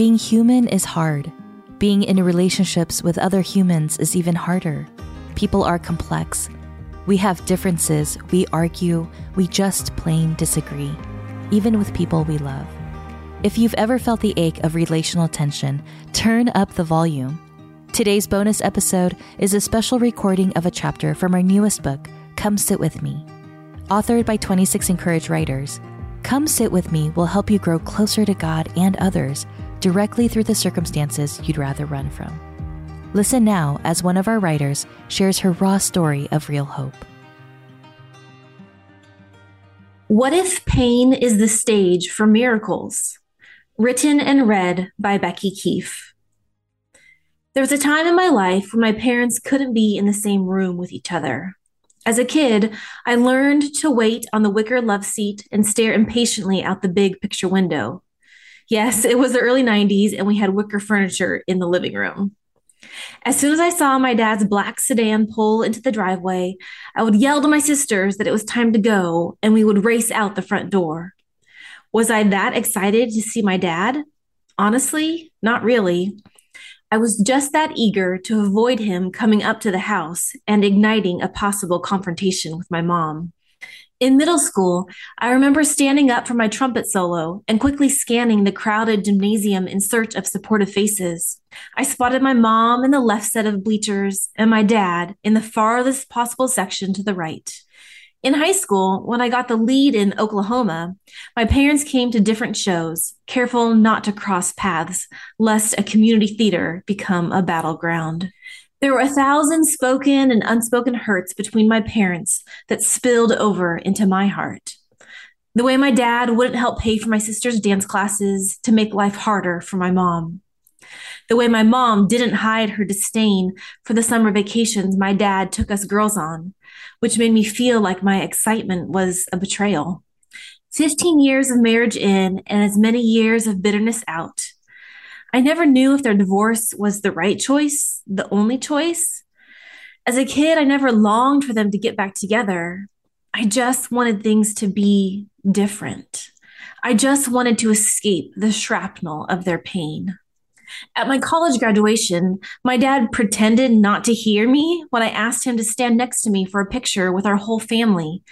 Being human is hard. Being in relationships with other humans is even harder. People are complex. We have differences, we argue, we just plain disagree, even with people we love. If you've ever felt the ache of relational tension, turn up the volume. Today's bonus episode is a special recording of a chapter from our newest book, Come Sit With Me. Authored by 26 (in)courage writers, Come Sit With Me will help you grow closer to God and others directly through the circumstances you'd rather run from. Listen now as one of our writers shares her raw story of real hope. What if pain is the stage for miracles? Written and read by Becky Keife. There was a time in my life when my parents couldn't be in the same room with each other. As a kid, I learned to wait on the wicker love seat and stare impatiently out the big picture window. Yes, it was the early 90s, and we had wicker furniture in the living room. As soon as I saw my dad's black sedan pull into the driveway, I would yell to my sisters that it was time to go, and we would race out the front door. Was I that excited to see my dad? Honestly, not really. I was just that eager to avoid him coming up to the house and igniting a possible confrontation with my mom. In middle school, I remember standing up for my trumpet solo and quickly scanning the crowded gymnasium in search of supportive faces. I spotted my mom in the left set of bleachers and my dad in the farthest possible section to the right. In high school, when I got the lead in Oklahoma, my parents came to different shows, careful not to cross paths, lest a community theater become a battleground. There were a thousand spoken and unspoken hurts between my parents that spilled over into my heart. The way my dad wouldn't help pay for my sister's dance classes to make life harder for my mom. The way my mom didn't hide her disdain for the summer vacations my dad took us girls on which made me feel like my excitement was a betrayal. 15 years of marriage in and as many years of bitterness out. I never knew if their divorce was the right choice, the only choice. As a kid, I never longed for them to get back together. I just wanted things to be different. I just wanted to escape the shrapnel of their pain. At my college graduation, my dad pretended not to hear me when I asked him to stand next to me for a picture with our whole family,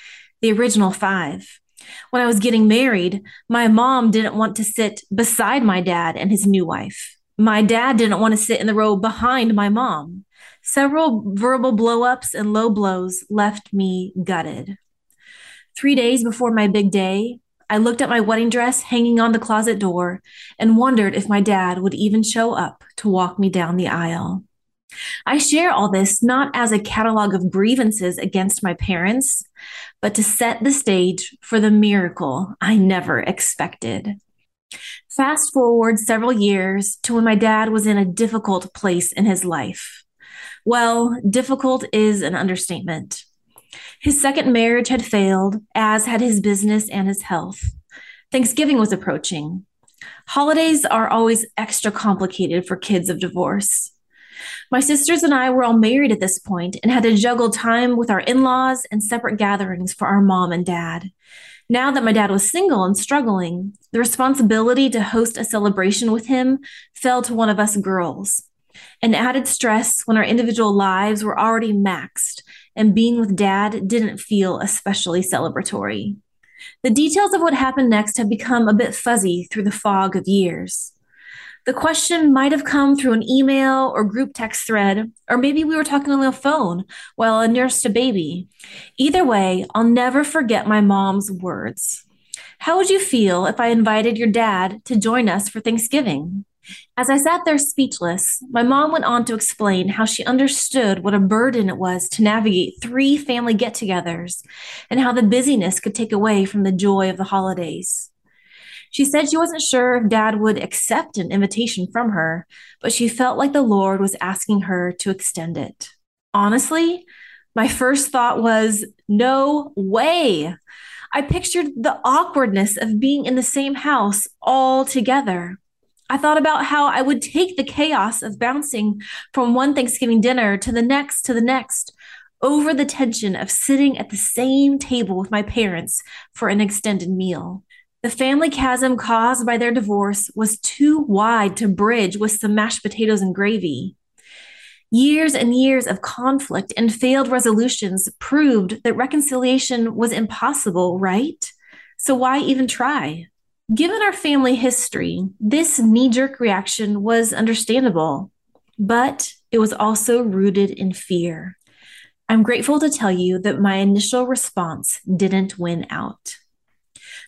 the original five. When I was getting married, my mom didn't want to sit beside my dad and his new wife. My dad didn't want to sit in the row behind my mom. Several verbal blowups and low blows left me gutted. Three days before my big day, I looked at my wedding dress hanging on the closet door and wondered if my dad would even show up to walk me down the aisle. I share all this not as a catalog of grievances against my parents, but to set the stage for the miracle I never expected. Fast forward several years to when my dad was in a difficult place in his life. Well, difficult is an understatement. His second marriage had failed, as had his business and his health. Thanksgiving was approaching. Holidays are always extra complicated for kids of divorce. My sisters and I were all married at this point and had to juggle time with our in laws and separate gatherings for our mom and dad. Now that my dad was single and struggling, the responsibility to host a celebration with him fell to one of us girls. An added stress when our individual lives were already maxed and being with dad didn't feel especially celebratory. The details of what happened next have become a bit fuzzy through the fog of years. The question might have come through an email or group text thread, or maybe we were talking on the phone while I nursed a baby. Either way, I'll never forget my mom's words. How would you feel if I invited your dad to join us for Thanksgiving? As I sat there speechless, my mom went on to explain how she understood what a burden it was to navigate three family get togethers and how the busyness could take away from the joy of the holidays. She said she wasn't sure if dad would accept an invitation from her, but she felt like the Lord was asking her to extend it. Honestly, my first thought was, no way. I pictured the awkwardness of being in the same house all together. I thought about how I would take the chaos of bouncing from one Thanksgiving dinner to the next to the next over the tension of sitting at the same table with my parents for an extended meal. The family chasm caused by their divorce was too wide to bridge with some mashed potatoes and gravy. Years and years of conflict and failed resolutions proved that reconciliation was impossible, right? So why even try? Given our family history, this knee jerk reaction was understandable, but it was also rooted in fear. I'm grateful to tell you that my initial response didn't win out.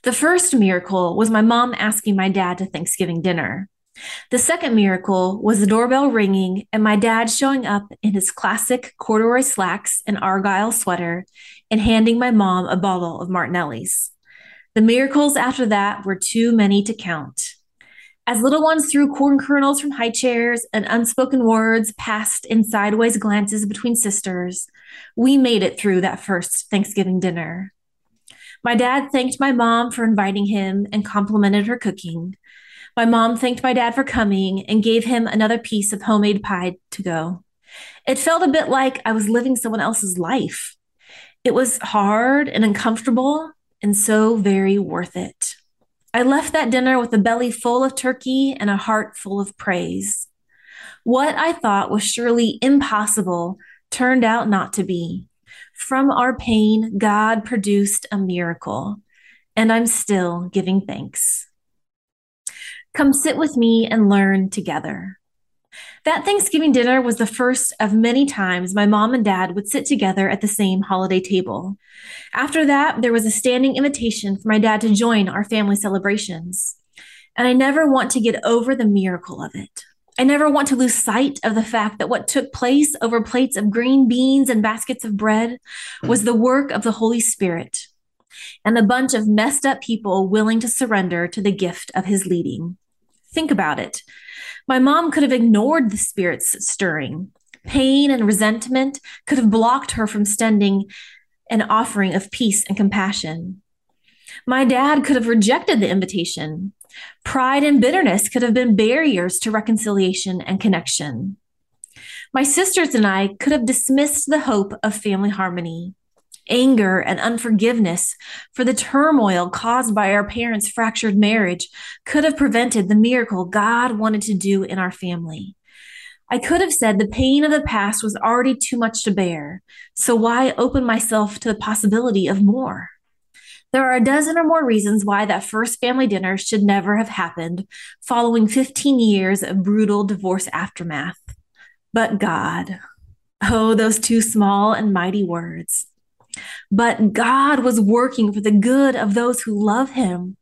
The first miracle was my mom asking my dad to Thanksgiving dinner. The second miracle was the doorbell ringing and my dad showing up in his classic corduroy slacks and argyle sweater and handing my mom a bottle of Martinelli's. The miracles after that were too many to count. As little ones threw corn kernels from high chairs and unspoken words passed in sideways glances between sisters, we made it through that first Thanksgiving dinner. My dad thanked my mom for inviting him and complimented her cooking. My mom thanked my dad for coming and gave him another piece of homemade pie to go. It felt a bit like I was living someone else's life. It was hard and uncomfortable and so very worth it. I left that dinner with a belly full of turkey and a heart full of praise. What I thought was surely impossible turned out not to be. From our pain, God produced a miracle, and I'm still giving thanks. Come sit with me and learn together. That Thanksgiving dinner was the first of many times my mom and dad would sit together at the same holiday table. After that, there was a standing invitation for my dad to join our family celebrations. And I never want to get over the miracle of it. I never want to lose sight of the fact that what took place over plates of green beans and baskets of bread was the work of the Holy Spirit and a bunch of messed up people willing to surrender to the gift of his leading. Think about it. My mom could have ignored the Spirit's stirring. Pain and resentment could have blocked her from sending an offering of peace and compassion. My dad could have rejected the invitation. Pride and bitterness could have been barriers to reconciliation and connection. My sisters and I could have dismissed the hope of family harmony anger, and unforgiveness for the turmoil caused by our parents' fractured marriage could have prevented the miracle God wanted to do in our family. I could have said the pain of the past was already too much to bear, so why open myself to the possibility of more? There are a dozen or more reasons why that first family dinner should never have happened following 15 years of brutal divorce aftermath. But God, oh, those two small and mighty words. But God was working for the good of those who love him.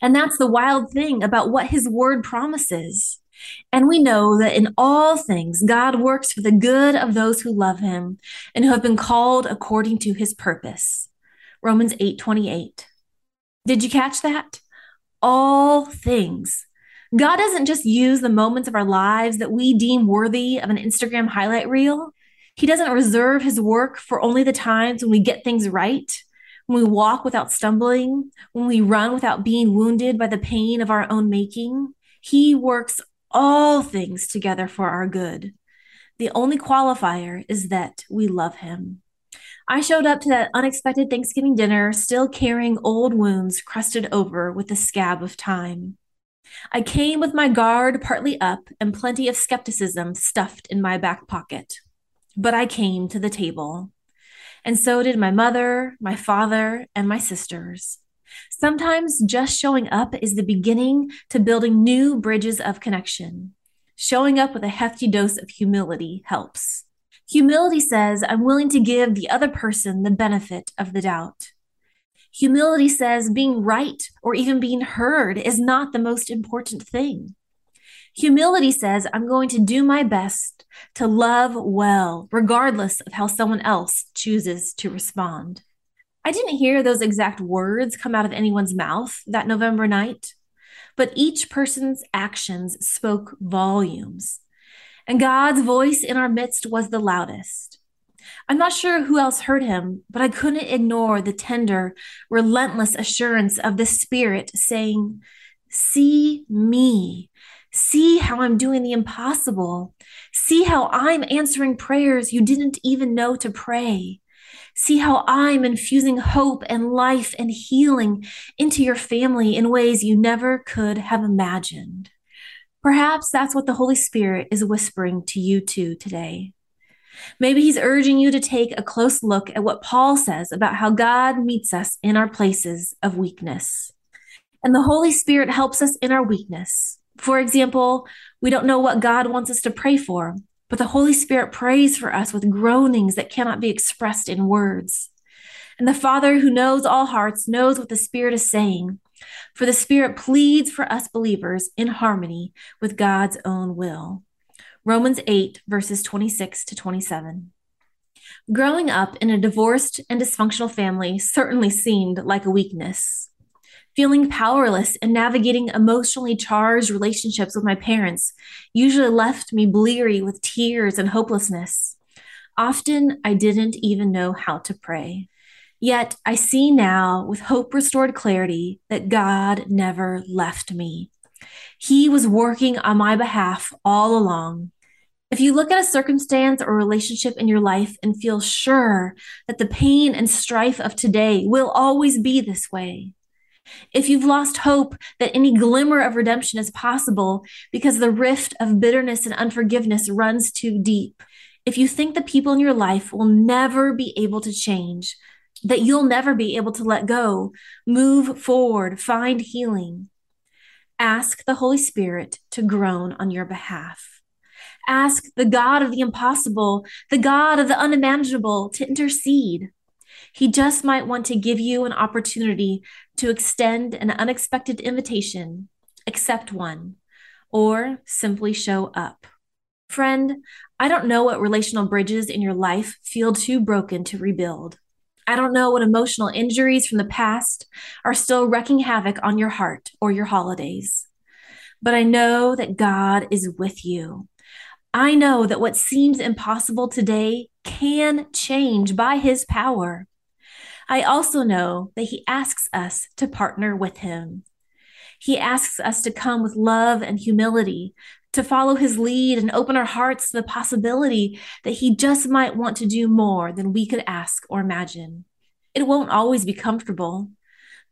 And that's the wild thing about what his word promises. And we know that in all things, God works for the good of those who love him and who have been called according to his purpose. Romans 8 28. Did you catch that? All things. God doesn't just use the moments of our lives that we deem worthy of an Instagram highlight reel. He doesn't reserve his work for only the times when we get things right, when we walk without stumbling, when we run without being wounded by the pain of our own making. He works all things together for our good. The only qualifier is that we love him. I showed up to that unexpected Thanksgiving dinner still carrying old wounds crusted over with the scab of time. I came with my guard partly up and plenty of skepticism stuffed in my back pocket but I came to the table. And so did my mother, my father, and my sisters. Sometimes just showing up is the beginning to building new bridges of connection. Showing up with a hefty dose of humility helps. Humility says, I'm willing to give the other person the benefit of the doubt. Humility says being right or even being heard is not the most important thing. Humility says, I'm going to do my best to love well, regardless of how someone else chooses to respond. I didn't hear those exact words come out of anyone's mouth that November night, but each person's actions spoke volumes. And God's voice in our midst was the loudest. I'm not sure who else heard him, but I couldn't ignore the tender, relentless assurance of the Spirit saying, See me See how I'm doing the impossible. See how I'm answering prayers you didn't even know to pray. See how I'm infusing hope and life and healing into your family in ways you never could have imagined. Perhaps that's what the Holy Spirit is whispering to you too today. Maybe he's urging you to take a close look at what Paul says about how God meets us in our places of weakness. And the Holy Spirit helps us in our weakness. For example, we don't know what God wants us to pray for, but the Holy Spirit prays for us with groanings that cannot be expressed in words. And the Father who knows all hearts knows what the Spirit is saying, for the Spirit pleads for us believers in harmony with God's own will. Romans 8, verses 26 to 27. Growing up in a divorced and dysfunctional family certainly seemed like a weakness. Feeling powerless and navigating emotionally charged relationships with my parents usually left me bleary with tears and hopelessness. Often I didn't even know how to pray. Yet I see now with hope restored clarity that God never left me. He was working on my behalf all along. If you look at a circumstance or relationship in your life and feel sure that the pain and strife of today will always be this way, if you've lost hope that any glimmer of redemption is possible because the rift of bitterness and unforgiveness runs too deep, if you think the people in your life will never be able to change, that you'll never be able to let go, move forward, find healing, ask the Holy Spirit to groan on your behalf. Ask the God of the impossible, the God of the unimaginable to intercede. He just might want to give you an opportunity to extend an unexpected invitation, accept one, or simply show up. Friend, I don't know what relational bridges in your life feel too broken to rebuild. I don't know what emotional injuries from the past are still wreaking havoc on your heart or your holidays. But I know that God is with you. I know that what seems impossible today can change by his power. I also know that He asks us to partner with Him. He asks us to come with love and humility, to follow His lead and open our hearts to the possibility that He just might want to do more than we could ask or imagine. It won't always be comfortable.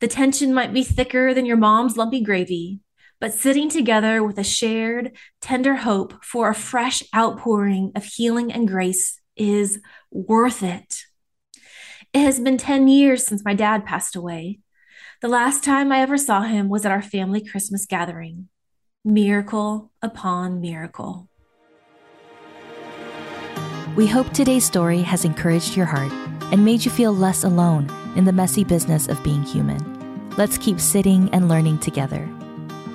The tension might be thicker than your mom's lumpy gravy, but sitting together with a shared, tender hope for a fresh outpouring of healing and grace is worth it. It has been 10 years since my dad passed away. The last time I ever saw him was at our family Christmas gathering. Miracle upon miracle. We hope today's story has encouraged your heart and made you feel less alone in the messy business of being human. Let's keep sitting and learning together.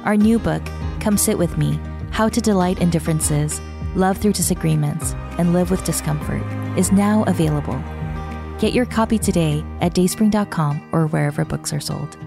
Our new book, Come Sit With Me How to Delight in Differences, Love Through Disagreements, and Live with Discomfort, is now available Get your copy today at dayspring.com or wherever books are sold.